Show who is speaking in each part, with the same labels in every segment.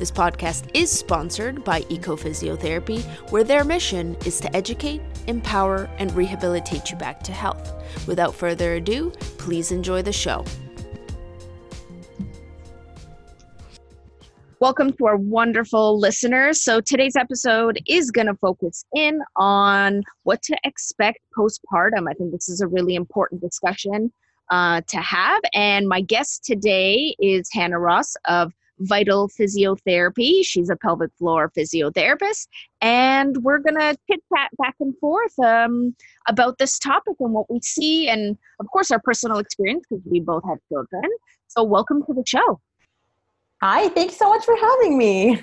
Speaker 1: This podcast is sponsored by Ecophysiotherapy, where their mission is to educate, empower, and rehabilitate you back to health. Without further ado, please enjoy the show. Welcome to our wonderful listeners. So, today's episode is going to focus in on what to expect postpartum. I think this is a really important discussion uh, to have. And my guest today is Hannah Ross of Vital Physiotherapy. She's a pelvic floor physiotherapist. And we're going to chit chat back and forth um, about this topic and what we see, and of course, our personal experience because we both have children. So, welcome to the show.
Speaker 2: Hi, thanks so much for having me.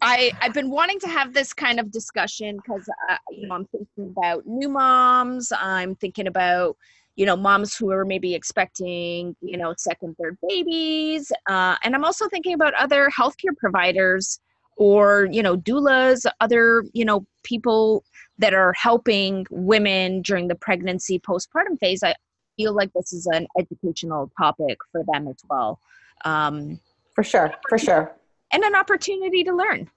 Speaker 1: I, I've been wanting to have this kind of discussion because uh, you know I'm thinking about new moms. I'm thinking about you know moms who are maybe expecting you know second third babies uh, and i'm also thinking about other healthcare providers or you know doulas other you know people that are helping women during the pregnancy postpartum phase. I feel like this is an educational topic for them as well
Speaker 2: um, for sure for sure.
Speaker 1: and an opportunity to learn.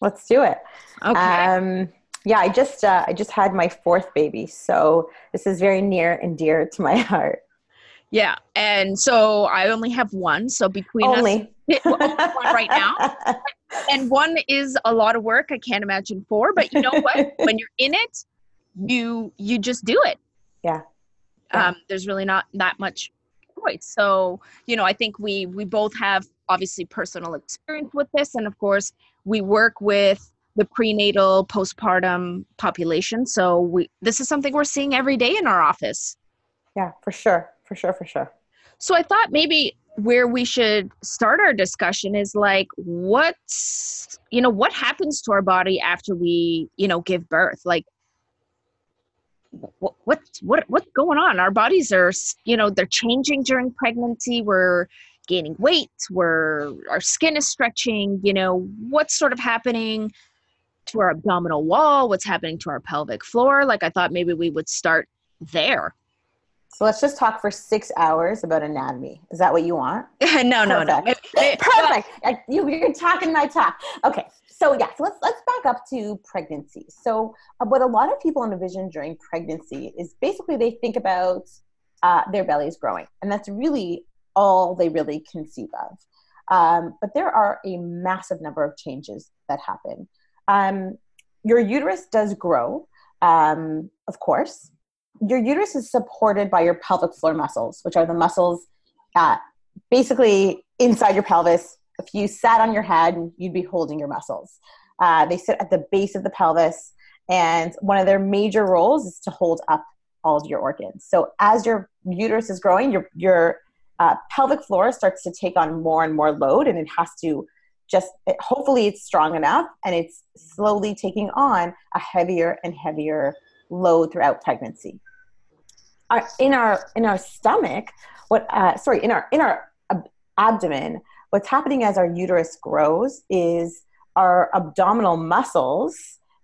Speaker 2: Let's do it. Okay. Um, yeah, I just uh, I just had my fourth baby, so this is very near and dear to my heart.
Speaker 1: Yeah, and so I only have one. So between
Speaker 2: only.
Speaker 1: us, one right now, and one is a lot of work. I can't imagine four, but you know what? when you're in it, you you just do it.
Speaker 2: Yeah.
Speaker 1: yeah. Um, there's really not that much choice. So you know, I think we we both have obviously personal experience with this, and of course, we work with the prenatal postpartum population. So we this is something we're seeing every day in our office.
Speaker 2: Yeah for sure for sure for sure.
Speaker 1: So i thought maybe where we should start our discussion is like what's you know what happens to our body after we you know give birth? Like what what what what's going on? Our bodies are you know they're changing during pregnancy. We're gaining weight. We're our skin is stretching you know what's sort of happening to our abdominal wall, what's happening to our pelvic floor. Like I thought maybe we would start there.
Speaker 2: So let's just talk for six hours about anatomy. Is that what you want?
Speaker 1: no, no, no.
Speaker 2: Perfect. You, you're talking my talk. Okay. So yeah, so let's let's back up to pregnancy. So uh, what a lot of people envision during pregnancy is basically they think about uh, their bellies growing, and that's really all they really conceive of. Um, but there are a massive number of changes that happen um, your uterus does grow, um, of course. Your uterus is supported by your pelvic floor muscles, which are the muscles uh, basically inside your pelvis. If you sat on your head, you'd be holding your muscles. Uh, they sit at the base of the pelvis, and one of their major roles is to hold up all of your organs. So as your uterus is growing, your your uh, pelvic floor starts to take on more and more load, and it has to just hopefully it's strong enough and it's slowly taking on a heavier and heavier load throughout pregnancy. Our, in our in our stomach what uh, sorry in our in our ab- abdomen what's happening as our uterus grows is our abdominal muscles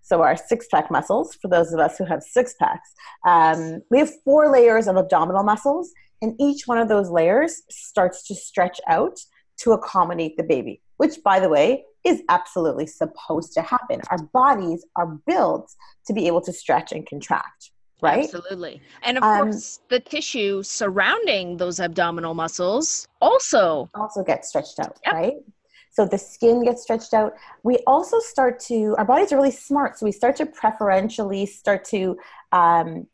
Speaker 2: so our six pack muscles for those of us who have six packs um, we have four layers of abdominal muscles and each one of those layers starts to stretch out to accommodate the baby which, by the way, is absolutely supposed to happen. Our bodies are built to be able to stretch and contract, right?
Speaker 1: Absolutely. And of um, course, the tissue surrounding those abdominal muscles also
Speaker 2: also gets stretched out, yep. right? So the skin gets stretched out. We also start to, our bodies are really smart. So we start to preferentially start to, um,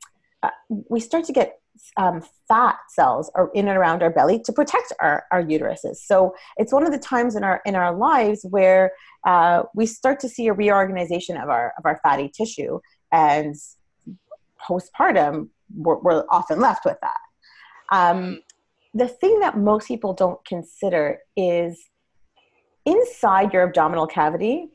Speaker 2: uh, we start to get um, fat cells are in and around our belly to protect our, our uteruses. So it's one of the times in our in our lives where uh, we start to see a reorganization of our of our fatty tissue, and postpartum we're, we're often left with that. Um, the thing that most people don't consider is inside your abdominal cavity,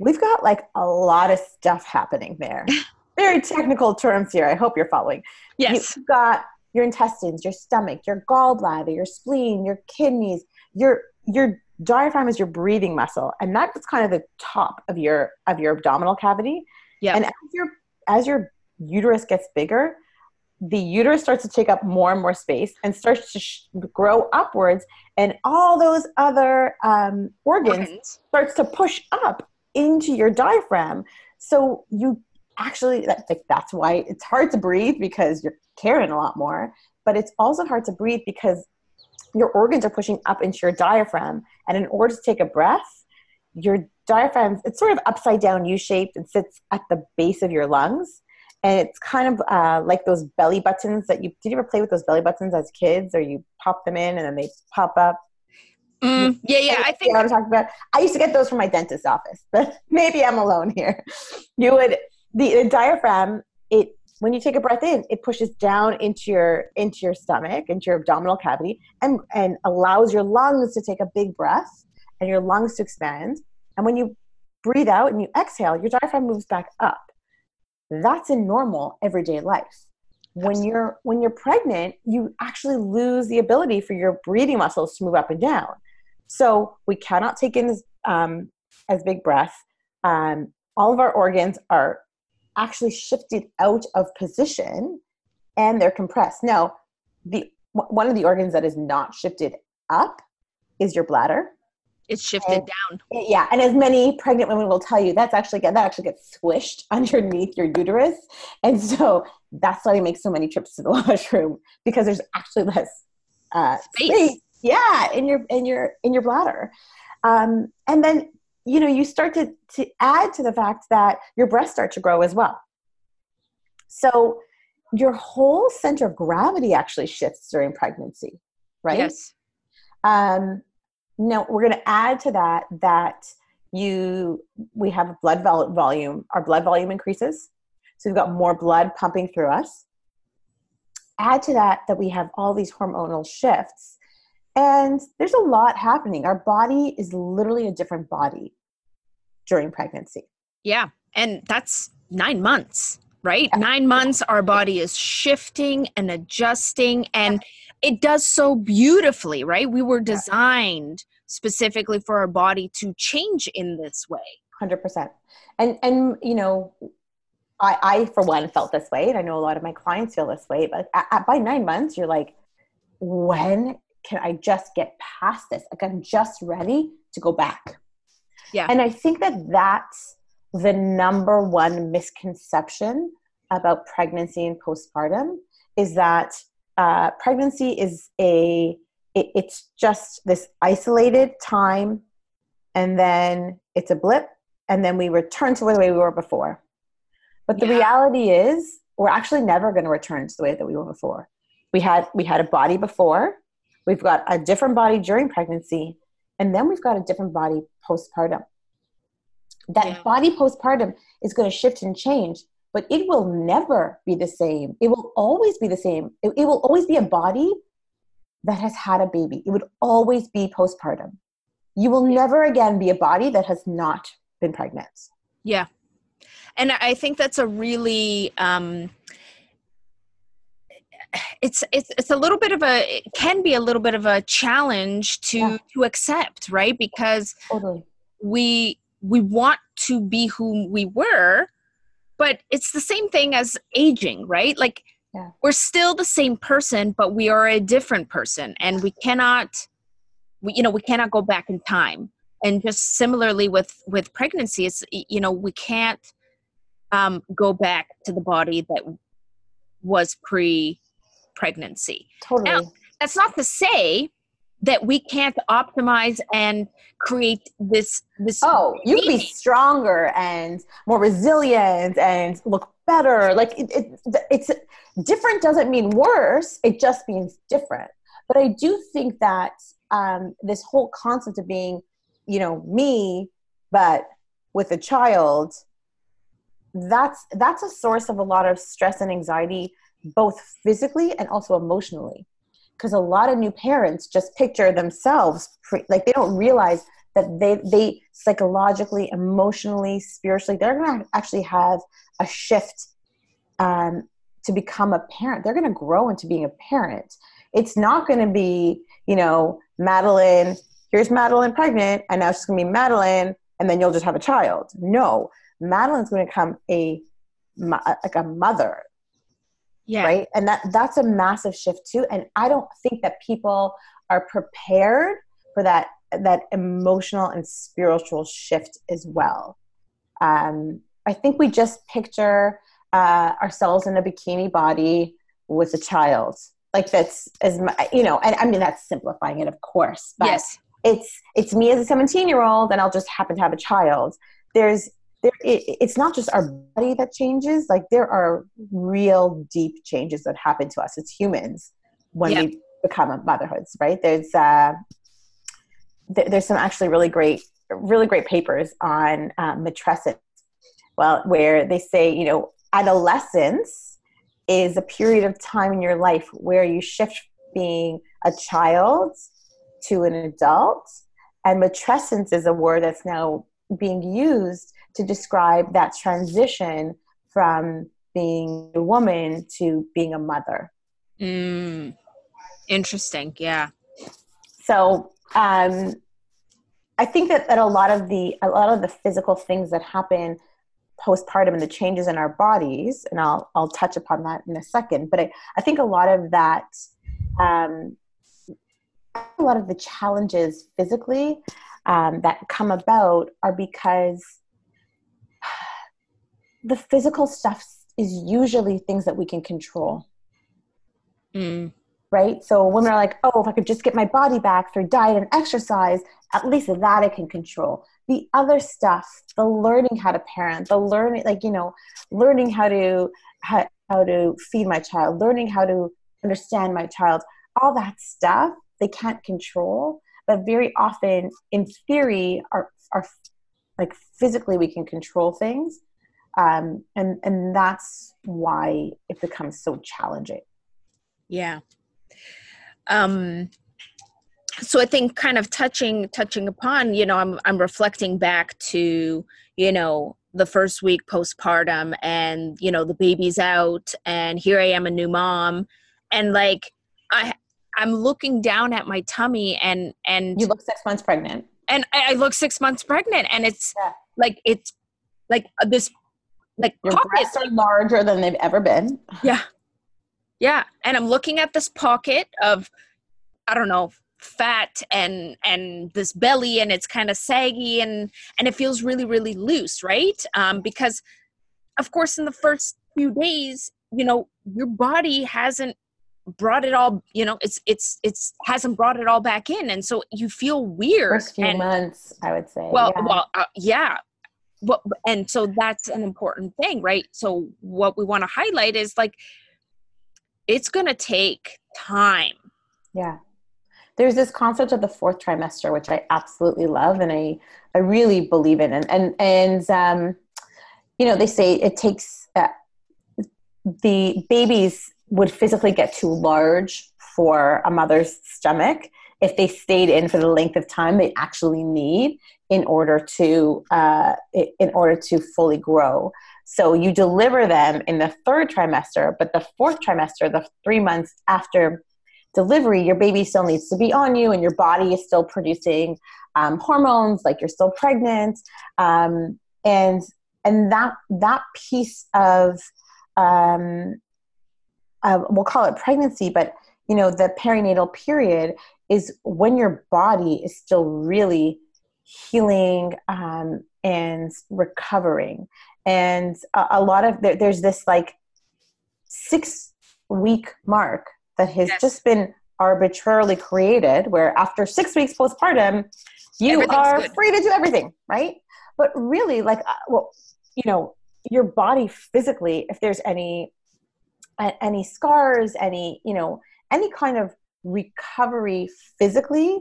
Speaker 2: we've got like a lot of stuff happening there. very technical terms here. I hope you're following.
Speaker 1: Yes.
Speaker 2: You've got your intestines, your stomach, your gallbladder, your spleen, your kidneys, your your diaphragm is your breathing muscle, and that's kind of the top of your of your abdominal cavity.
Speaker 1: Yeah.
Speaker 2: And as your as your uterus gets bigger, the uterus starts to take up more and more space and starts to sh- grow upwards, and all those other um, organs,
Speaker 1: Organs.
Speaker 2: starts to push up into your diaphragm. So you actually that, like, that's why it's hard to breathe because you're carrying a lot more, but it's also hard to breathe because your organs are pushing up into your diaphragm, and in order to take a breath, your diaphragm it's sort of upside down U-shaped and sits at the base of your lungs. And it's kind of uh, like those belly buttons that you did you ever play with those belly buttons as kids, or you pop them in and then they pop up?
Speaker 1: Mm, yeah, yeah. I think You
Speaker 2: know what I'm talking about. I used to get those from my dentist's office, but maybe I'm alone here. You would the, the diaphragm. It when you take a breath in, it pushes down into your into your stomach, into your abdominal cavity, and and allows your lungs to take a big breath and your lungs to expand. And when you breathe out and you exhale, your diaphragm moves back up. That's in normal everyday life. When you're when you're pregnant, you actually lose the ability for your breathing muscles to move up and down. So we cannot take in as, um, as big breath. Um, all of our organs are actually shifted out of position and they're compressed. Now, the one of the organs that is not shifted up is your bladder.
Speaker 1: it's shifted
Speaker 2: and-
Speaker 1: down.
Speaker 2: Yeah, and as many pregnant women will tell you, that's actually that actually gets squished underneath your uterus, and so that's why they make so many trips to the washroom because there's actually less uh,
Speaker 1: Space.
Speaker 2: space. Yeah, in your in your in your bladder, um, and then you know you start to to add to the fact that your breasts start to grow as well. So your whole center of gravity actually shifts during pregnancy, right?
Speaker 1: Yes.
Speaker 2: Um, now we're going to add to that that you we have blood volume. Our blood volume increases, so we've got more blood pumping through us. Add to that that we have all these hormonal shifts, and there's a lot happening. Our body is literally a different body during pregnancy.
Speaker 1: Yeah. And that's nine months, right?
Speaker 2: Yeah.
Speaker 1: Nine months, our body is shifting and adjusting, and it does so beautifully, right? We were designed specifically for our body to change in this way.
Speaker 2: Hundred percent, and and you know, I I for one felt this way, and I know a lot of my clients feel this way. But at, at- by nine months, you're like, when can I just get past this? Like I'm just ready to go back.
Speaker 1: Yeah.
Speaker 2: and I think that that's the number one misconception about pregnancy and postpartum is that uh, pregnancy is a it, it's just this isolated time and then it's a blip and then we return to the way we were before but the
Speaker 1: Yeah.
Speaker 2: reality is we're actually never going to return to the way that we were before we had we had a body before we've got a different body during pregnancy and then we've got a different body postpartum. That
Speaker 1: Yeah.
Speaker 2: body postpartum is going to shift and change but it will never be the same. It will always be the same. It, it will always be a body that has had a baby. It would always be postpartum. You will never again be a body that has not been pregnant.
Speaker 1: Yeah. And I think that's a really um it's it's it's a little bit of a it can be a little bit of a challenge to
Speaker 2: Yeah.
Speaker 1: to accept, right? Because
Speaker 2: totally
Speaker 1: we we want to be who we were, but it's the same thing as aging, right? Like
Speaker 2: Yeah.
Speaker 1: we're still the same person, but we are a different person and we cannot we you know, we cannot go back in time. And just similarly with with pregnancy, it's you know, we can't um go back to the body that was pre pregnancy.
Speaker 2: totally.
Speaker 1: That's not to say that we can't optimize and create this this
Speaker 2: oh you can be stronger and more resilient and look better. Like it, it, it's different doesn't mean worse it just means different. But i do think that um, this whole concept of being you know me but with a child that's that's a source of a lot of stress and anxiety both physically and also emotionally because a lot of new parents just picture themselves pre- like they don't realize that they they psychologically emotionally spiritually they're going to actually have a shift um, to become a parent. They're going to grow into being a parent. It's not going to be, you know, Madeline, here's Madeline pregnant, and now she's going to be Madeline, and then you'll just have a child. No, Madeline's going to become a like a mother.
Speaker 1: Yeah.
Speaker 2: Right. And that that's a massive shift too. And I don't think that people are prepared for that that emotional and spiritual shift as well. Um, I think we just picture uh, ourselves in a bikini body with a child. Like that's as you know, and I mean that's simplifying it, of course.
Speaker 1: But yes.
Speaker 2: It's it's me as a 17 year old, and I'll just happen to have a child. There's there it, it's not just our body that changes. Like there are real deep changes that happen to us as humans when we become a motherhoods. Right? There's uh, th- there's some actually really great really great papers on um, matrescence well where they say you know adolescence is a period of time in your life where you shift being a child to an adult and matrescence is a word that's now being used to describe that transition from being a woman to being a mother
Speaker 1: mm, interesting yeah
Speaker 2: so um, i think that, that a lot of the a lot of the physical things that happen postpartum and the changes in our bodies, and I'll I'll touch upon that in a second. But I, I think a lot of that, um, a lot of the challenges physically um, that come about are because the physical stuff is usually things that we can control.
Speaker 1: Mm.
Speaker 2: Right? So women are like, oh, if I could just get my body back through diet and exercise, at least that I can control the other stuff the learning how to parent the learning like you know learning how to how, how to feed my child learning how to understand my child all that stuff they can't control but very often in theory are are like physically we can control things um, and and that's why it becomes so challenging.
Speaker 1: Yeah. Um so i think kind of touching touching upon you know i'm i'm reflecting back to you know the first week postpartum and you know the baby's out and here i am a new mom. And like i i'm looking down at my tummy and and
Speaker 2: you look six months pregnant
Speaker 1: and i, I look six months pregnant and it's yeah. like it's like this like
Speaker 2: your pocket. breasts are larger than they've ever been
Speaker 1: yeah yeah and i'm looking at this pocket of i don't know fat and and this belly and it's kind of saggy and and it feels really really loose right um, because of course in the first few days you know your body hasn't brought it all you know it's it's it's hasn't brought it all back in. And so you feel weird
Speaker 2: first few
Speaker 1: and,
Speaker 2: months i would say
Speaker 1: well yeah. well uh, yeah. But, and so that's an important thing right? So what we want to highlight is like it's going to take time.
Speaker 2: Yeah. There's this concept of the fourth trimester, which I absolutely love and I, I really believe in. And, and, and um, you know, they say it takes, uh, the babies would physically get too large for a mother's stomach if they stayed in for the length of time they actually need in order to uh, in order to fully grow. So you deliver them in the third trimester, but the fourth trimester, the three months after delivery, your baby still needs to be on you and your body is still producing um, hormones, like you're still pregnant. Um, and and that that piece of um, uh, we'll call it pregnancy, but you know the perinatal period is when your body is still really healing um, and recovering. And a, a lot of there, there's this like six week mark that has yes. just been arbitrarily created where after six weeks postpartum you are good. free to do everything right but really like uh, well you know your body physically if there's any any scars any you know any kind of recovery physically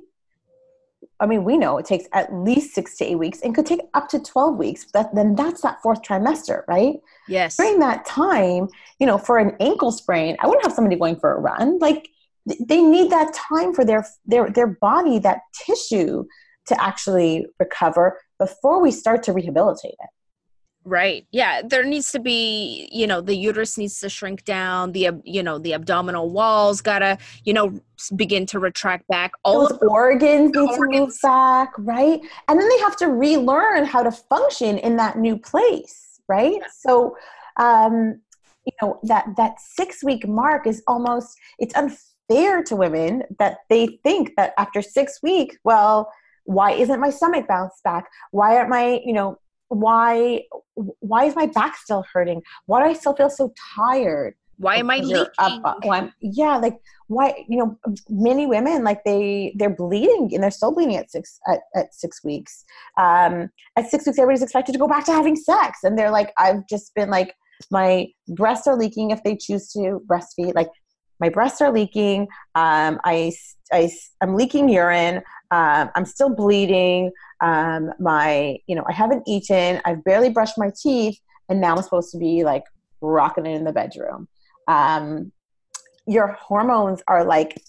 Speaker 2: I mean, we know it takes at least six to eight weeks and could take up to 12 weeks. That, then that's that fourth trimester, right?
Speaker 1: Yes.
Speaker 2: During that time, you know, for an ankle sprain, I wouldn't have somebody going for a run. Like they need that time for their, their, their body, that tissue to actually recover before we start to rehabilitate it.
Speaker 1: Right. Yeah. There needs to be, you know, the uterus needs to shrink down. The, you know, the abdominal walls gotta, you know, begin to retract back. All
Speaker 2: Those organs need to move back, right? And then they have to relearn how to function in that new place, right? So, um, you know, that that six week mark is almost it's unfair to women that they think that after six weeks, well, why isn't my stomach bounced back? Why aren't my, you know, why why is my back still hurting? Why do I still feel so tired?
Speaker 1: why am I leaking?
Speaker 2: up- well, yeah, like why? You know, many women like they they're bleeding and they're still bleeding at six at, at six weeks. Um, at six weeks, everybody's expected to go back to having sex, and they're like, I've just been like, my breasts are leaking if they choose to breastfeed. Like my breasts are leaking. Um, I I I'm leaking urine. Um, I'm still bleeding. Um, my you know I haven't eaten. I've barely brushed my teeth, and now I'm supposed to be like rocking it in the bedroom um, your hormones are like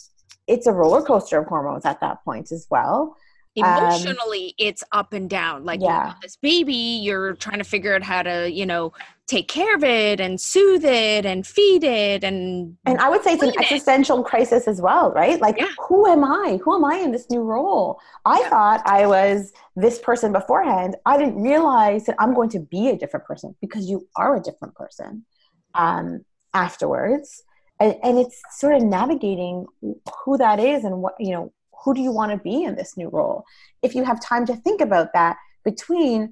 Speaker 2: it's a roller coaster of hormones at that point as well
Speaker 1: Emotionally, it's up and down. Like, you
Speaker 2: Yeah.
Speaker 1: have this baby, you're trying to figure out how to, you know, take care of it and soothe it and feed it and
Speaker 2: and i would say it's an
Speaker 1: it.
Speaker 2: existential crisis as well right like
Speaker 1: Yeah.
Speaker 2: who am i who am i in this new role i
Speaker 1: Yeah.
Speaker 2: thought i was this person beforehand i didn't realize that i'm going to be a different person because you are a different person um, afterwards and, and it's sort of navigating who that is and what you know who do you want to be in this new role? If you have time to think about that between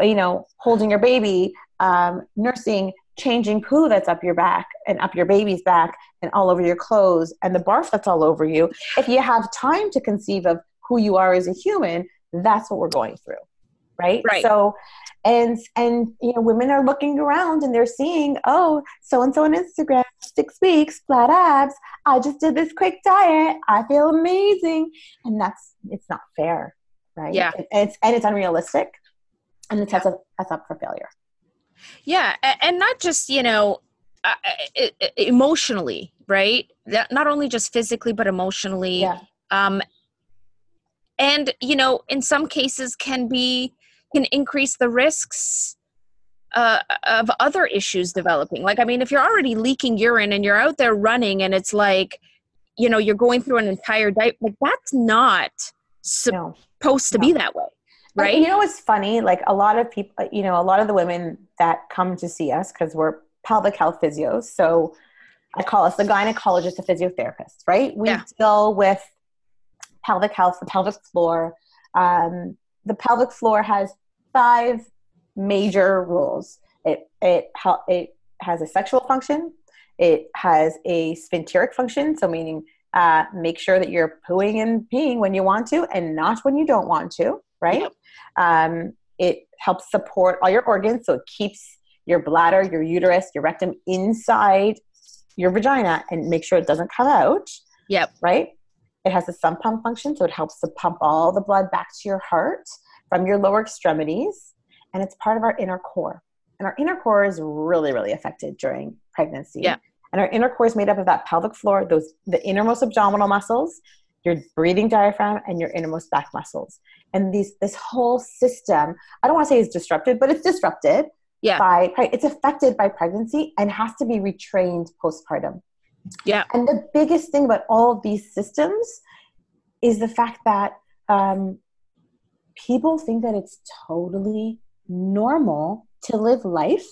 Speaker 2: you know holding your baby um, nursing changing poo that's up your back and up your baby's back and all over your clothes and the barf that's all over you if you have time to conceive of who you are as a human that's what we're going through right
Speaker 1: Right.
Speaker 2: so and and you know women are looking around and they're seeing oh so and so on instagram six weeks flat abs i just did this quick diet i feel amazing and that's it's not fair right
Speaker 1: Yeah.
Speaker 2: and it's and it's unrealistic and it sets us us up for failure
Speaker 1: Yeah, and not just you know, uh, e- emotionally, right? Not only just physically but emotionally.
Speaker 2: yeah
Speaker 1: Um, and you know, in some cases, can be can increase the risks uh, of other issues developing. Like, I mean, if you're already leaking urine and you're out there running, and it's like, you know, you're going through an entire diet, like that's not
Speaker 2: no
Speaker 1: supposed to be that way, right?
Speaker 2: You know what's funny? Like a lot of people, you know, a lot of the women that come to see us because we're pelvic health physios. So I call us the gynecologist, a physiotherapist, right? We
Speaker 1: Yeah.
Speaker 2: deal with pelvic health, the pelvic floor. Um, the pelvic floor has five major rules. It it it has a sexual function. It has a sphincteric function, so meaning uh, make sure that you're pooing and peeing when you want to and not when you don't want to, right?
Speaker 1: Yep.
Speaker 2: Um, it helps support all your organs, so it keeps your bladder, your uterus, your rectum inside your vagina and make sure it doesn't come out,
Speaker 1: Yep.
Speaker 2: right? It has a sump pump function, so it helps to pump all the blood back to your heart from your lower extremities, and it's part of our inner core. And our inner core is really, really affected during pregnancy.
Speaker 1: Yeah.
Speaker 2: And our inner core is made up of that pelvic floor, those the innermost abdominal muscles, your breathing diaphragm, and your innermost back muscles. And these this whole system, I don't want to say is disrupted, but it's disrupted
Speaker 1: Yeah.
Speaker 2: by it's affected by pregnancy and has to be retrained postpartum.
Speaker 1: Yeah.
Speaker 2: And the biggest thing about all of these systems is the fact that um, people think that it's totally normal to live life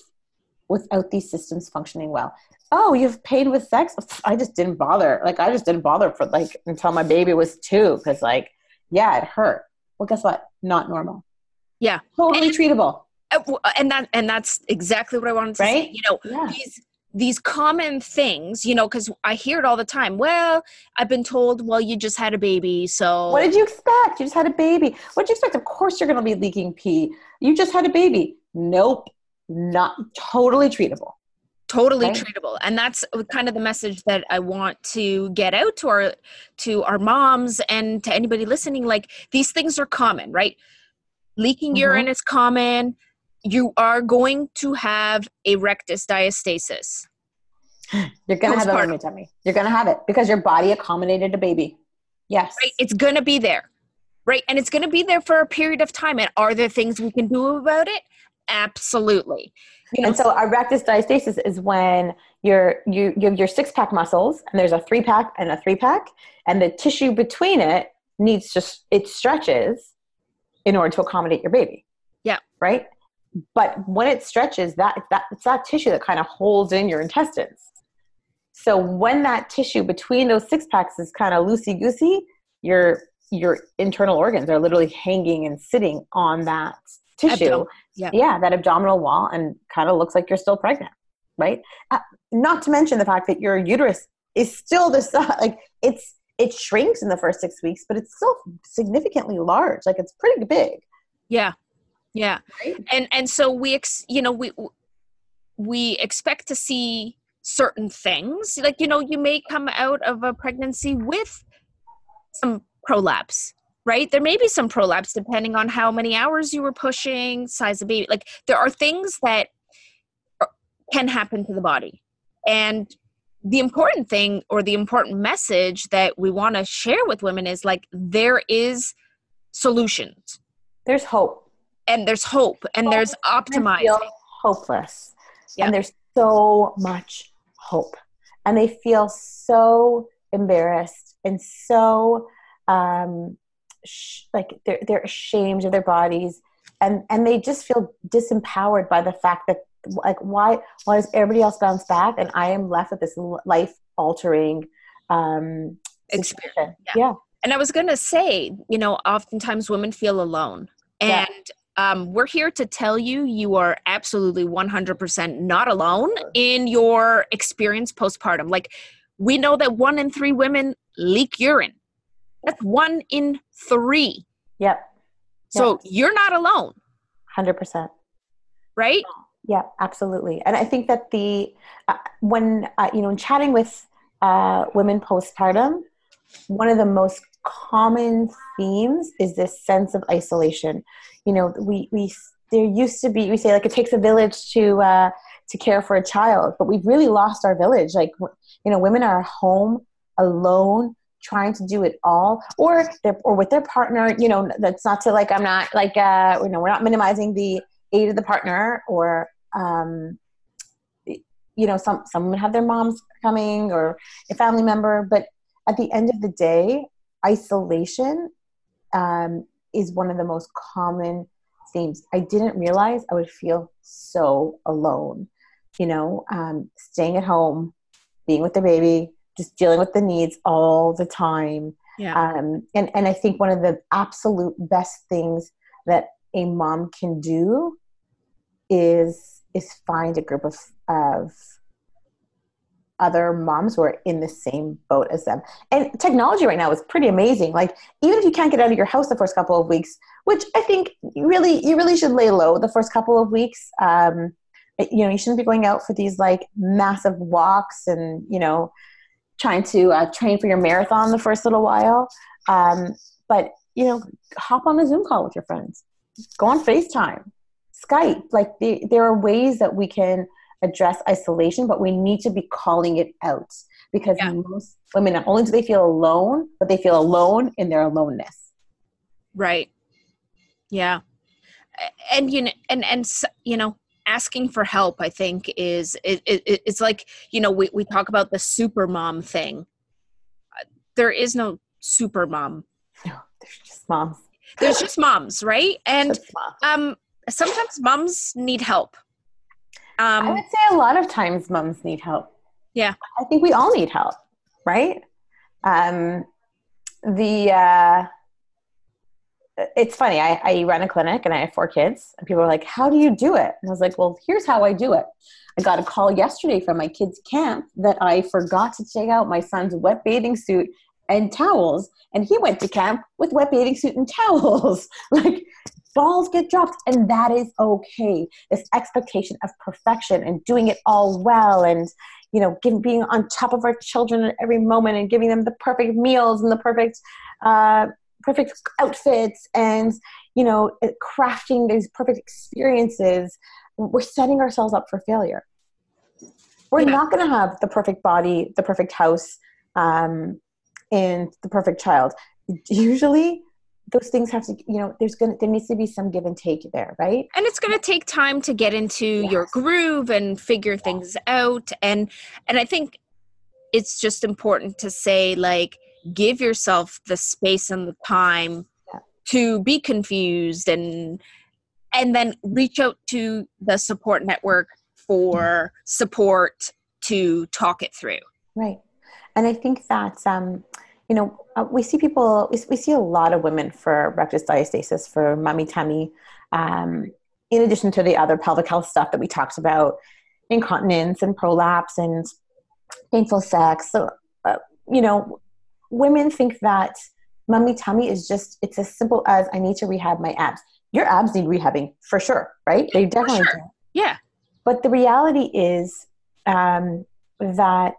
Speaker 2: without these systems functioning well. Oh, you've paid with sex? I just didn't bother. Like I just didn't bother for like until my baby was two because like yeah, it hurt. Well, guess what? Not normal.
Speaker 1: Yeah.
Speaker 2: Totally treatable.
Speaker 1: Uh, and that and that's exactly what I wanted to say. You know,
Speaker 2: Yeah.
Speaker 1: these these common things, you know, because I hear it all the time. Well, I've been told, well, you just had a baby, so
Speaker 2: What did you expect? You just had a baby. What did you expect? Of course you're going to be leaking pee. You just had a baby. Nope. Not totally treatable.
Speaker 1: totally
Speaker 2: Right.
Speaker 1: treatable. And that's kind of the message that I want to get out to our to our moms and to anybody listening. Like these things are common, right? Leaking
Speaker 2: Mhm.
Speaker 1: urine is common. You are going to have a rectus diastasis.
Speaker 2: You're going to have it on your tummy. You're going to have it because your body accommodated a baby. Yes.
Speaker 1: right? It's going to be there, right? And it's going to be there for a period of time. And are there things we can do about it? absolutely.
Speaker 2: You know, and so a rectus diastasis is when you're, you, you have your six pack muscles and there's a three pack and a three pack and the tissue between it needs to, it stretches in order to accommodate your baby.
Speaker 1: Yeah.
Speaker 2: Right. But when it stretches that, that it's that tissue that kind of holds in your intestines. So when that tissue between those six packs is kind of loosey goosey, your your internal organs are literally hanging and sitting on that tissue. Abdom- yeah. yeah, that abdominal wall, and kind of looks like you're still pregnant, right? Uh, not to mention the fact that your uterus is still the size, like it's it shrinks in the first six weeks, but it's still significantly large. Like it's pretty big.
Speaker 1: Yeah, yeah, right? and and so we, ex, you know, we we expect to see certain things. Like, you know, you may come out of a pregnancy with some prolapse, right? There may be some prolapse depending on how many hours you were pushing, size of baby. Like, there are things that can happen to the body. And the important thing or the important message that we want to share with women is like, there is solutions.
Speaker 2: There's hope.
Speaker 1: And there's hope and hope there's optimizing.
Speaker 2: Hopeless. Yeah. And there's so much hope. And they feel so embarrassed and so um, sh- like they're, they're ashamed of their bodies. And, and they just feel disempowered by the fact that like why why does everybody else bounce back and I am left with this life altering um,
Speaker 1: experience. Yeah. yeah. And I was going to say, you know, oftentimes women feel alone. And yeah um, we're here to tell you you are absolutely 100% not alone in your experience postpartum. Like, we know that one in three women leak urine. That's one in three.
Speaker 2: Yep.
Speaker 1: So you're not alone.
Speaker 2: 100%.
Speaker 1: Right?
Speaker 2: Yeah, absolutely. And I think that the, uh, when, uh, you know, in chatting with uh, women postpartum, one of the most common themes is this sense of isolation. You know, we we there used to be we say like it takes a village to uh, to care for a child, but we've really lost our village. Like you know, women are home alone trying to do it all or or with their partner you know that's not to like i'm not like uh you know we're not minimizing the aid of the partner or um you know some some have their moms coming or a family member but at the end of the day isolation um, is one of the most common themes. I didn't realize I would feel so alone. You know, um, staying at home, being with the baby, just dealing with the needs all the time.
Speaker 1: Yeah.
Speaker 2: Um, and and I think one of the absolute best things that a mom can do is is find a group of of other moms who are in the same boat as them. And technology right now is pretty amazing. Like even if you can't get out of your house the first couple of weeks, which I think you really you really should lay low the first couple of weeks. Um, you know, you shouldn't be going out for these like massive walks and you know trying to uh, train for your marathon the first little while. Um, but you know, hop on a Zoom call with your friends. Go on FaceTime, Skype. Like the, there are ways that we can address isolation, but we need to be calling it out because yeah. most women not only do they feel alone, but they feel alone in their aloneness.
Speaker 1: Right. Yeah. And you know, and and you know, asking for help, I think is it, it it's like you know we we talk about the super mom thing. There is no super mom.
Speaker 2: No, there's just moms.
Speaker 1: There's just moms, right? And um, sometimes moms need help
Speaker 2: um, I would say a lot of times moms need help.
Speaker 1: Yeah.
Speaker 2: I think we all need help, right? Um, the uh, it's funny. I, I run a clinic and I have four kids, and people are like, "How do you do it?" And I was like, "Well, here's how I do it. I got a call yesterday from my kids' camp that I forgot to take out my son's wet bathing suit and towels, and he went to camp with wet bathing suit and towels. like balls get dropped and that is okay. This expectation of perfection and doing it all well and you know give, being on top of our children at every moment and giving them the perfect meals and the perfect uh, perfect outfits and you know crafting these perfect experiences we're setting ourselves up for failure. We're yeah. not going to have the perfect body the perfect house um, and the perfect child. Usually those things have to you know there's gonna there needs to be some give and take there right?
Speaker 1: And it's gonna take time to get into yes. your groove and figure things out. And and i think it's just important to say like give yourself the space and the time yeah. to be confused and and then reach out to the support network for support to talk it through.
Speaker 2: Right. And i think that um you know, uh, we see people, we, we, see a lot of women for rectus diastasis, for mummy tummy, um, in addition to the other pelvic health stuff that we talked about, incontinence and prolapse and painful sex. So, uh, you know, women think that mummy tummy is just, it's as simple as I need to rehab my abs. Your abs need rehabbing for sure, right? They definitely sure. do.
Speaker 1: Yeah.
Speaker 2: But the reality is um, that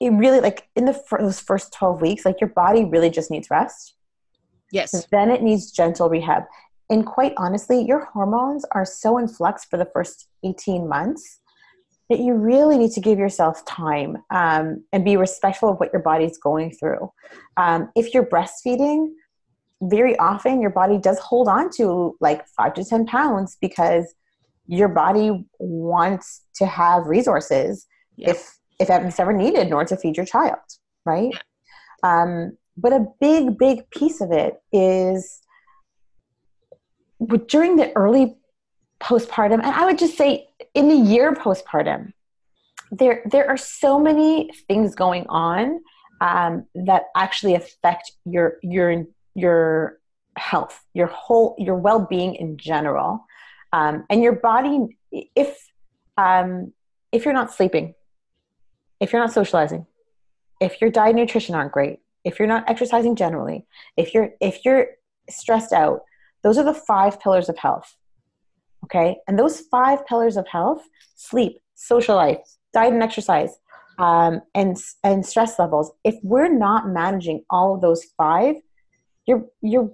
Speaker 2: it really like in the fir- those first 12 weeks like your body really just needs rest.
Speaker 1: Yes.
Speaker 2: Then it needs gentle rehab. And quite honestly your hormones are so in flux for the first 18 months that you really need to give yourself time um, and be respectful of what your body's going through. Um, if you're breastfeeding very often your body does hold on to like five to ten pounds because your body wants to have resources. Yeah. if if it's ever needed in order to feed your child, right? Um, but a big, big piece of it is during the early postpartum, and I would just say in the year postpartum, there there are so many things going on um, that actually affect your your your health, your whole your well being in general, um, and your body. If um, if you're not sleeping, if you're not socializing, if your diet and nutrition aren't great, if you're not exercising generally, if you're if you're stressed out, those are the five pillars of health. Okay? And those five pillars of health, sleep, social life, diet and exercise, um, and and stress levels. If we're not managing all of those five, your your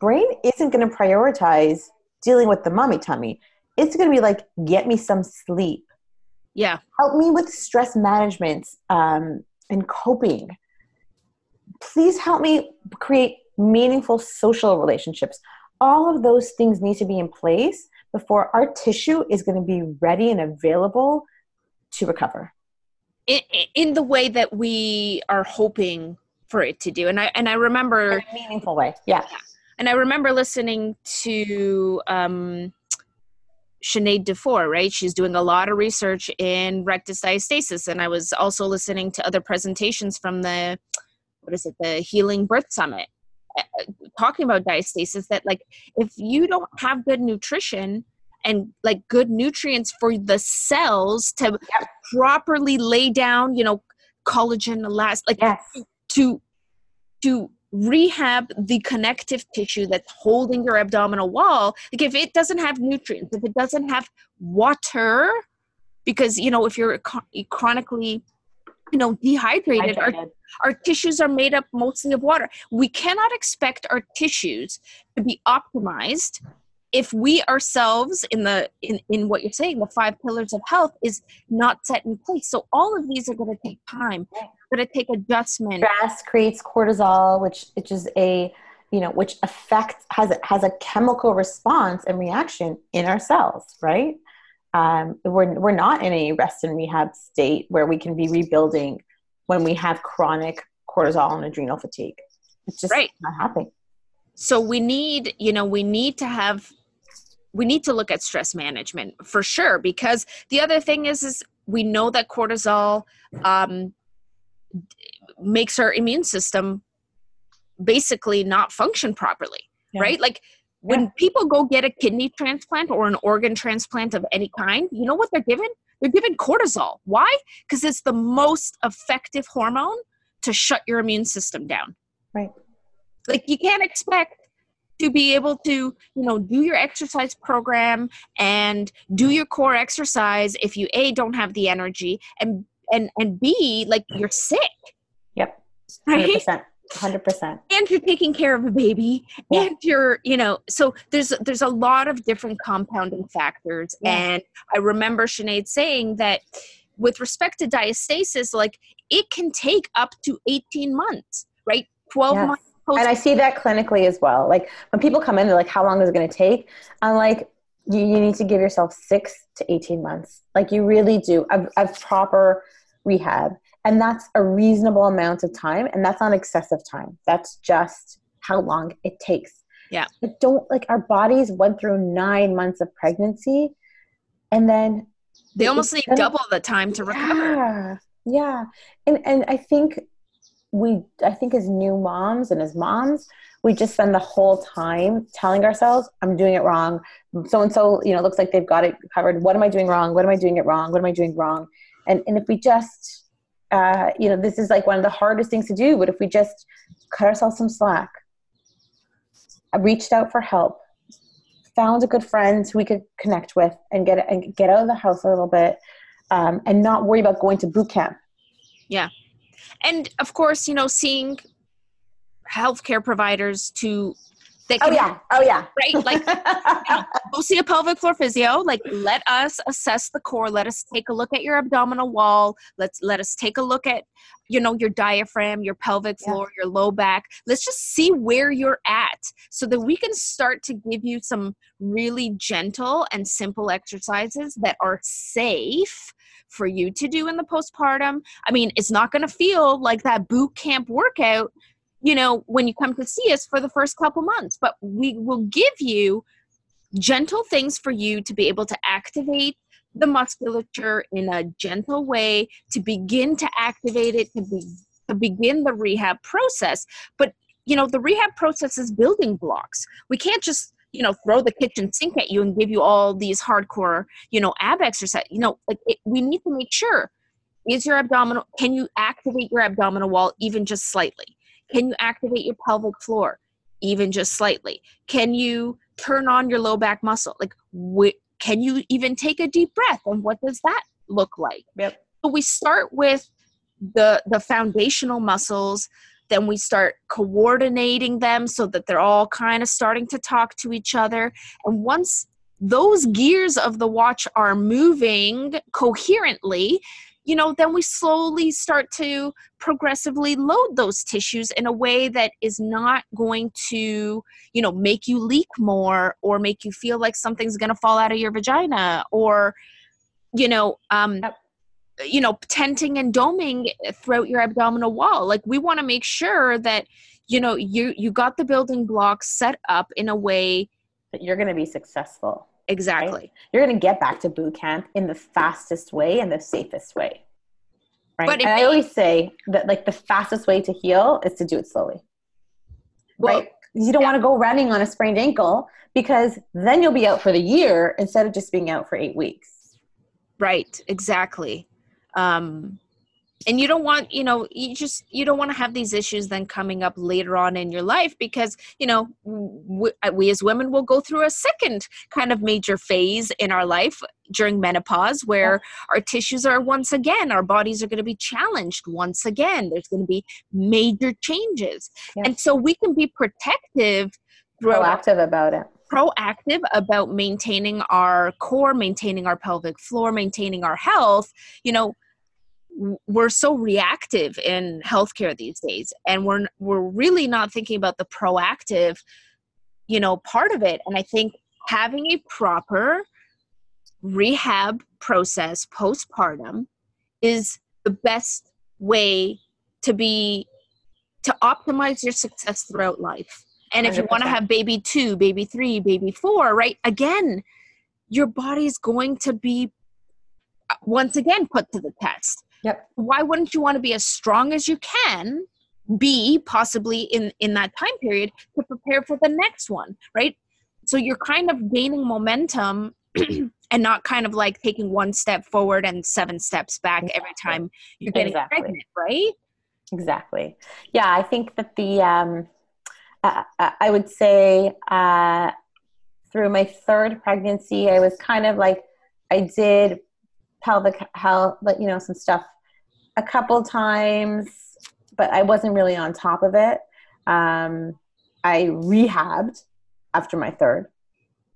Speaker 2: brain isn't going to prioritize dealing with the mommy tummy. It's going to be like, get me some sleep
Speaker 1: yeah.
Speaker 2: Help me with stress management um, and coping. Please help me create meaningful social relationships. All of those things need to be in place before our tissue is going to be ready and available to recover.
Speaker 1: In, in the way that we are hoping for it to do. And I and I remember
Speaker 2: in a meaningful way. Yeah. yeah.
Speaker 1: And I remember listening to um Sinead Dufour, right? She's doing a lot of research in rectus diastasis. And I was also listening to other presentations from the, what is it, the Healing Birth Summit, uh, talking about diastasis that, like, if you don't have good nutrition, and like good nutrients for the cells to properly lay down, you know, collagen, elastin, like yes. to to rehab the connective tissue that's holding your abdominal wall. Like if it doesn't have nutrients if it doesn't have water because you know if you're chronically you know dehydrated our, our tissues are made up mostly of water. We cannot expect our tissues to be optimized if we ourselves in the in, in what you're saying the five pillars of health is not set in place. So all of these are going to take time going to take adjustment.
Speaker 2: Stress creates cortisol which which is a you know which affects has has a chemical response and reaction in our cells right? Um, we're, we're not in a rest and rehab state where we can be rebuilding when we have chronic cortisol and adrenal fatigue. It's just right. not happening.
Speaker 1: So we need you know we need to have we need to look at stress management for sure because the other thing is is we know that cortisol um, makes our immune system basically not function properly yeah. right? Like when yeah. people go get a kidney transplant or an organ transplant of any kind you know what they're given? They're given cortisol. Why? Because it's the most effective hormone to shut your immune system down.
Speaker 2: Right.
Speaker 1: Like you can't expect to be able to you know do your exercise program and do your core exercise if you a don't have the energy and and and b like you're sick
Speaker 2: yep 100%. Right? 100%
Speaker 1: and you're taking care of a baby yeah. and you're you know so there's there's a lot of different compounding factors yeah. and i remember Sinead saying that with respect to diastasis like it can take up to 18 months right 12 yes. months
Speaker 2: Post- and I see that clinically as well. Like when people come in, they're like, "How long is it going to take?" I'm like, you, you need to give yourself six to 18 months. Like you really do. Of, of proper rehab. And that's a reasonable amount of time. And that's not excessive time. That's just how long it takes.
Speaker 1: Yeah.
Speaker 2: But don't like our bodies went through nine months of pregnancy and then
Speaker 1: they almost need double the time to recover.
Speaker 2: Yeah. Yeah. And and I think we I think as new moms and as moms, we just spend the whole time telling ourselves, I'm doing it wrong. So and so, you know, looks like they've got it covered. What am I doing wrong? What am I doing it wrong? What am I doing wrong? And and if we just uh, you know, this is like one of the hardest things to do, but if we just cut ourselves some slack, I reached out for help, found a good friend who we could connect with and get and get out of the house a little bit, um, and not worry about going to boot camp.
Speaker 1: Yeah, and of course, you know, seeing healthcare providers to
Speaker 2: they oh, can, oh yeah. Oh yeah.
Speaker 1: Right. Like, you know, go see a pelvic floor physio. Like, let us assess the core. Let us take a look at your abdominal wall. Let's let us take a look at, you know, your diaphragm, your pelvic floor, yeah. your low back. Let's just see where you're at, so that we can start to give you some really gentle and simple exercises that are safe for you to do in the postpartum. I mean, it's not going to feel like that boot camp workout you know, when you come to see us for the first couple months. But we will give you gentle things for you to be able to activate the musculature in a gentle way, to begin to activate it, to, be, to begin the rehab process. But, you know, the rehab process is building blocks. We can't just you know throw the kitchen sink at you and give you all these hardcore you know ab exercise you know like it, we need to make sure is your abdominal can you activate your abdominal wall even just slightly can you activate your pelvic floor even just slightly? Can you turn on your low back muscle? Like, wh- can you even take a deep breath? And what does that look like?
Speaker 2: Yep.
Speaker 1: So we start with the the foundational muscles then we start coordinating them so that they're all kind of starting to talk to each other and once those gears of the watch are moving coherently you know, then we slowly start to progressively load those tissues in a way that is not going to, you know, make you leak more or make you feel like something's going to fall out of your vagina or, you know, um, you know, tenting and doming throughout your abdominal wall. Like we want to make sure that, you know, you you got the building blocks set up in a way
Speaker 2: that you're going to be successful
Speaker 1: Exactly.
Speaker 2: Right? You're going to get back to boot camp in the fastest way and the safest way. Right. But and I always say that like the fastest way to heal is to do it slowly. Well, right. You don't yeah. want to go running on a sprained ankle because then you'll be out for the year instead of just being out for eight weeks.
Speaker 1: Right. Exactly. Um, and you don't want you know you just you don't want to have these issues then coming up later on in your life because you know we, uh, we, as women will go through a second kind of major phase in our life during menopause where yeah. our tissues are once again our bodies are going to be challenged once again there's going to be major changes yeah. and so we can be protective
Speaker 2: proactive about it
Speaker 1: proactive about maintaining our core maintaining our pelvic floor maintaining our health you know we're so reactive in healthcare these days and we're we're really not thinking about the proactive you know part of it and i think having a proper rehab process postpartum is the best way to be to optimize your success throughout life and if 100%. you want to have baby 2 baby 3 baby 4 right again your body's going to be uh, once again put to the test
Speaker 2: Yep.
Speaker 1: Why wouldn't you want to be as strong as you can be possibly in in that time period to prepare for the next one, right? So you're kind of gaining momentum and not kind of like taking one step forward and seven steps back exactly. every time you're getting exactly. pregnant, right?
Speaker 2: Exactly. Yeah, I think that the um, uh, I would say uh, through my third pregnancy, I was kind of like I did pelvic health, but you know, some stuff a couple times, but I wasn't really on top of it. Um, I rehabbed after my third,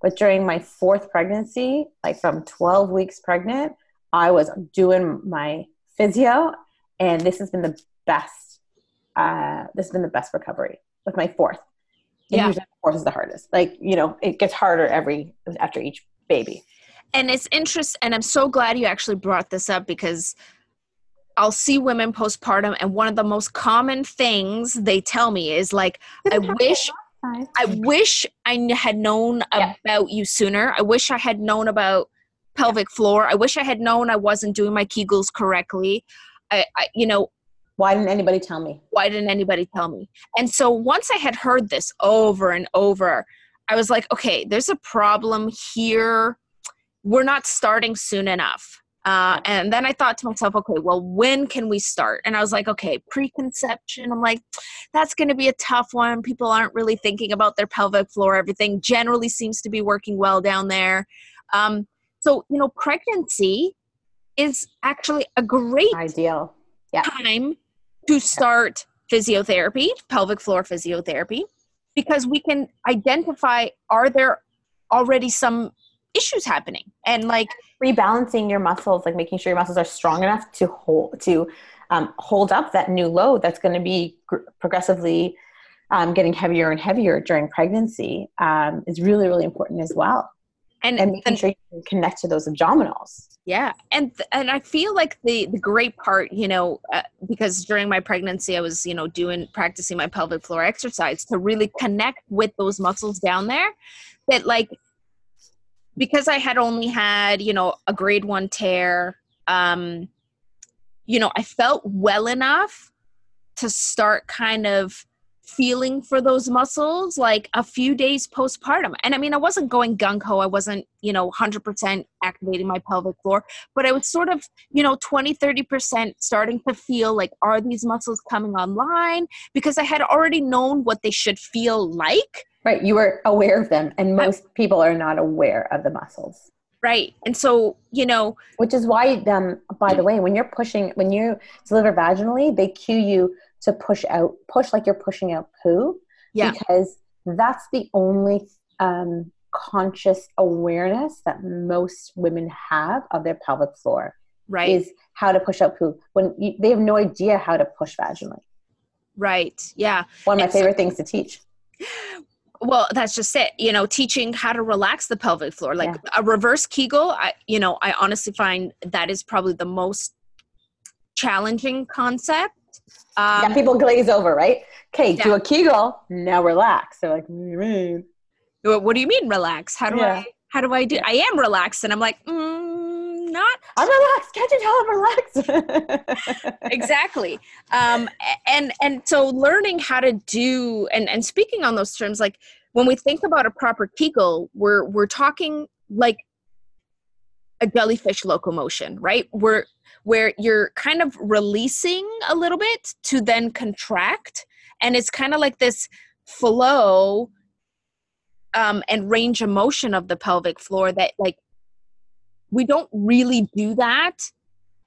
Speaker 2: but during my fourth pregnancy, like from 12 weeks pregnant, I was doing my physio, and this has been the best. Uh, this has been the best recovery. with my fourth. And
Speaker 1: Yeah.
Speaker 2: usually fourth is the hardest. Like, you know, it gets harder every after each baby.
Speaker 1: and it's interest and i'm so glad you actually brought this up because i'll see women postpartum and one of the most common things they tell me is like i wish i wish i had known
Speaker 2: Yeah.
Speaker 1: about you sooner i wish i had known about pelvic floor i wish i had known i wasn't doing my kegels correctly i, I you know
Speaker 2: Why didn't anybody tell me?
Speaker 1: why didn't anybody tell me? And so once I had heard this over and over, I was like, okay, there's a problem here. We're not starting soon enough. Uh, and then I thought to myself, okay, well, when can we start? And I was like, okay, preconception. I'm like, that's going to be a tough one. People aren't really thinking about their pelvic floor. Everything generally seems to be working well down there. Um, so, you know, pregnancy is actually a great
Speaker 2: Ideal.
Speaker 1: time to start physiotherapy, pelvic floor physiotherapy, because we can identify are there already some issues happening and like
Speaker 2: rebalancing your muscles, like making sure your muscles are strong enough to hold to um, hold up that new load that's going to be gr- progressively um, getting heavier and heavier during pregnancy um, is really really important as well.
Speaker 1: and
Speaker 2: And making
Speaker 1: and-
Speaker 2: sure you can connect to those abdominals.
Speaker 1: yeah and and i feel like the the great part you know uh, because during my pregnancy i was you know doing practicing my pelvic floor exercise to really connect with those muscles down there that like because i had only had you know a grade one tear um you know i felt well enough to start kind of feeling for those muscles like a few days postpartum. And i mean i wasn't going gung-ho. I wasn't you know 100% activating my pelvic floor but i was sort of you know 20 30% starting to feel like are these muscles coming online? Because i had already known what they should feel like
Speaker 2: Right, you were aware of them, and most people are not aware of the muscles.
Speaker 1: right and so you know
Speaker 2: Which is why, um, by the way, when you're pushing, when you deliver vaginally, they cue you to push out, push like you're pushing out poo.
Speaker 1: Yeah.
Speaker 2: Because that's the only um, conscious awareness that most women have of their pelvic floor
Speaker 1: right
Speaker 2: is how to push out poo. When you, they have no idea how to push vaginally.
Speaker 1: right yeah
Speaker 2: One of my favorite things to teach.
Speaker 1: Well that's just it you know teaching how to relax the pelvic floor like a reverse kegel i you know i honestly find that is probably the most challenging concept um,
Speaker 2: yeah, people glaze over, right? Okay, do a Kegel. Now relax. They're like, what do you mean?
Speaker 1: What do you mean relax? How do
Speaker 2: Yeah.
Speaker 1: I how do I do?
Speaker 2: Yeah.
Speaker 1: I am relaxed, and I'm like, mm, not
Speaker 2: I'm relaxed. Can't you tell I'm relaxed?
Speaker 1: exactly. Um, and and so learning how to do and and speaking on those terms, like when we think about a proper Kegel, we're we're talking like a jellyfish locomotion, right? Where where you're kind of releasing a little bit to then contract, and it's kind of like this flow um, and range of motion of the pelvic floor that like we don't really do that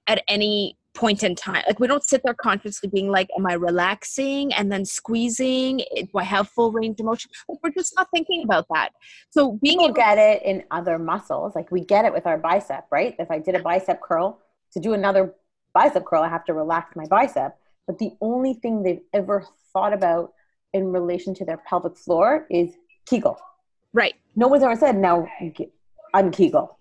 Speaker 1: at any point in time like we don't sit there consciously being like am i relaxing and then squeezing do i have full range of motion like we're just not thinking about that so being able
Speaker 2: get it in other muscles. Like we get it with our bicep, right? If I did a bicep curl, to do another bicep curl, I have to relax my bicep. But the only thing they've ever thought about in relation to their pelvic floor is Kegel.
Speaker 1: right
Speaker 2: No one's ever said, now I'm Kegel.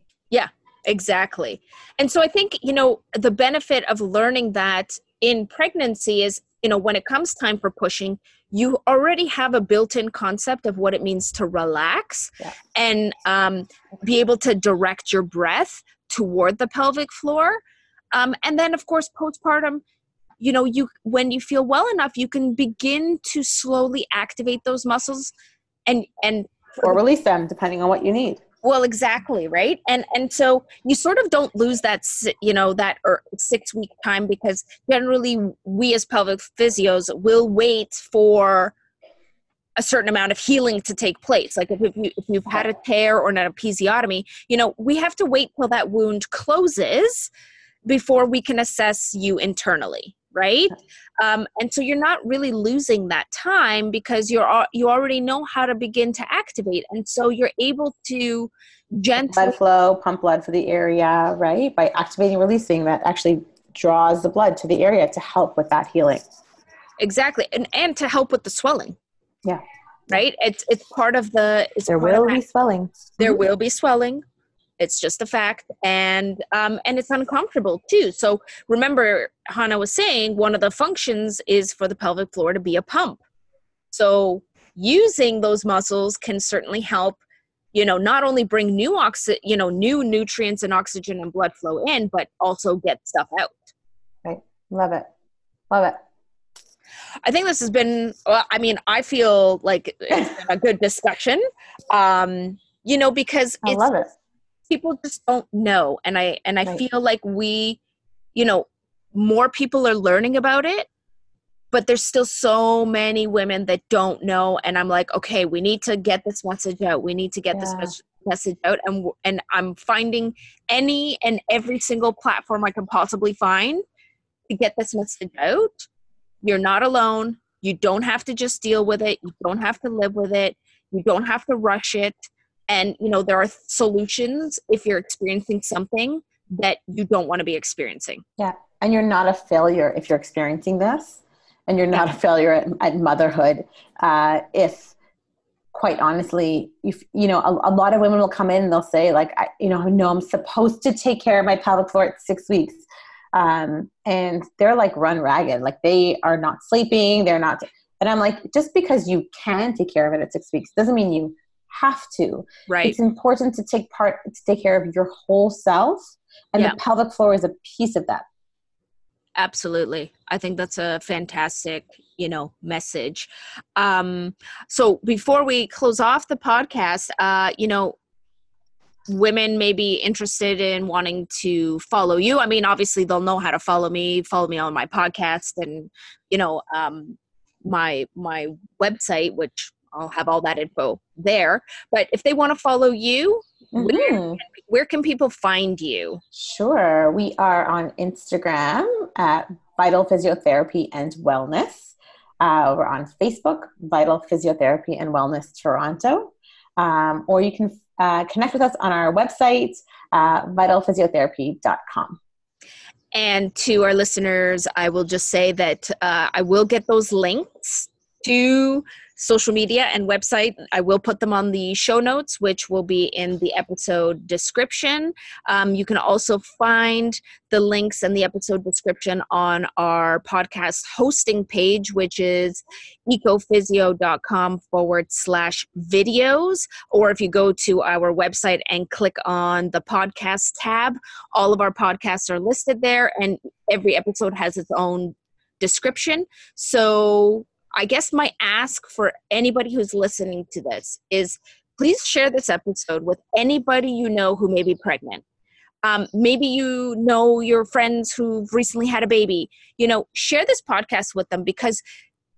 Speaker 1: Exactly. And so I think, you know, the benefit of learning that in pregnancy is, you know, when it comes time for pushing, you already have a built in concept of what it means to relax
Speaker 2: Yeah.
Speaker 1: and um, be able to direct your breath toward the pelvic floor. Um, and then, of course, postpartum. You know, you when you feel well enough, you can begin to slowly activate those muscles, and and
Speaker 2: Or release them, depending on what you need.
Speaker 1: Well exactly right? And and so you sort of don't lose that you know that er, or six week time because generally we as pelvic physios will wait for a certain amount of healing to take place. Like if, if, you, if you've had a tear or an episiotomy you know we have to wait till that wound closes before we can assess you internally right um, and so you're not really losing that time because you're you already know how to begin to activate and so you're able to gently
Speaker 2: Blood flow, pump blood for the area, right? By activating, releasing, that actually draws the blood to the area to help with that healing.
Speaker 1: exactly and and to help with the swelling
Speaker 2: Yeah.
Speaker 1: Right? It's it's part of the it's
Speaker 2: there will be swelling.
Speaker 1: There will be swelling. It's just a fact, and um, and it's uncomfortable too. So remember, Hannah was saying one of the functions is for the pelvic floor to be a pump. So using those muscles can certainly help you know not only bring new oxy you know new nutrients and oxygen and blood flow in but also get stuff out.
Speaker 2: Right. Love it. Love it.
Speaker 1: I think this has been well, i mean i feel like it's been a good discussion. Um you know because
Speaker 2: i love it
Speaker 1: people just don't know and i and i right. feel like we you know more people are learning about it but there's still so many women that don't know and i'm like okay we need to get this message out. We need to get yeah. this message out and and i'm finding any and every single platform i can possibly find to get this message out. You're not alone. You don't have to just deal with it. You don't have to live with it. You don't have to rush it and you know there are solutions if you're experiencing something that you don't want to be experiencing.
Speaker 2: Yeah and you're not a failure if you're experiencing this and you're not a failure at, at motherhood uh, if quite honestly if you know a, a, lot of women will come in and they'll say like I, you know no i'm supposed to take care of my pelvic floor at six weeks. Um, and they're like run ragged like they are not sleeping they're not and i'm like just because you can take care of it at six weeks doesn't mean you have to.
Speaker 1: Right.
Speaker 2: It's important to take part to take care of your whole self and yeah. the pelvic floor is a piece of that.
Speaker 1: Absolutely. I think that's a fantastic you know message. Um so before we close off the podcast uh you know women may be interested in wanting to follow you. I mean obviously they'll know how to follow me follow me on my podcast and you know um my my website which I'll have all that info there. But if they want to follow you, mm-hmm. where, where can people find you?
Speaker 2: Sure. We are on Instagram at Vital Physiotherapy and Wellness. Uh, we're on Facebook, Vital Physiotherapy and Wellness Toronto. Um, or you can uh, connect with us on our website, uh, vitalphysiotherapy.com.
Speaker 1: And to our listeners, I will just say that uh, I will get those links to social media and website. I will put them on the show notes, which will be in the episode description. Um, you can also find the links and the episode description on our podcast hosting page, which is ecophysio.com forward slash videos. Or if you go to our website and click on the podcast tab, all of our podcasts are listed there, and every episode has its own description. So I guess my ask for anybody who's listening to this is please share this episode with anybody you know who may be pregnant. Um, maybe you know your friends who've recently had a baby. You know, share this podcast with them because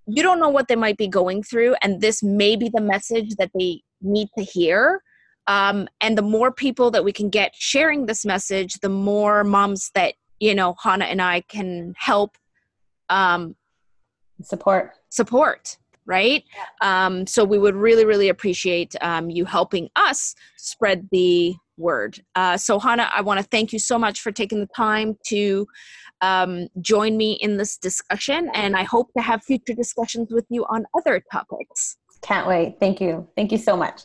Speaker 1: you don't know what they might be going through, and this may be the message that they need to hear. Um, and the more people that we can get sharing this message, the more moms that you know Hannah and I can help um,
Speaker 2: support
Speaker 1: support right? Um, so we would really really appreciate um, you helping us spread the word. Uh, so hannah i want to thank you so much for taking the time to um, join me in this discussion and i hope to have future discussions with you on other topics.
Speaker 2: Can't wait. Thank you. Thank you so much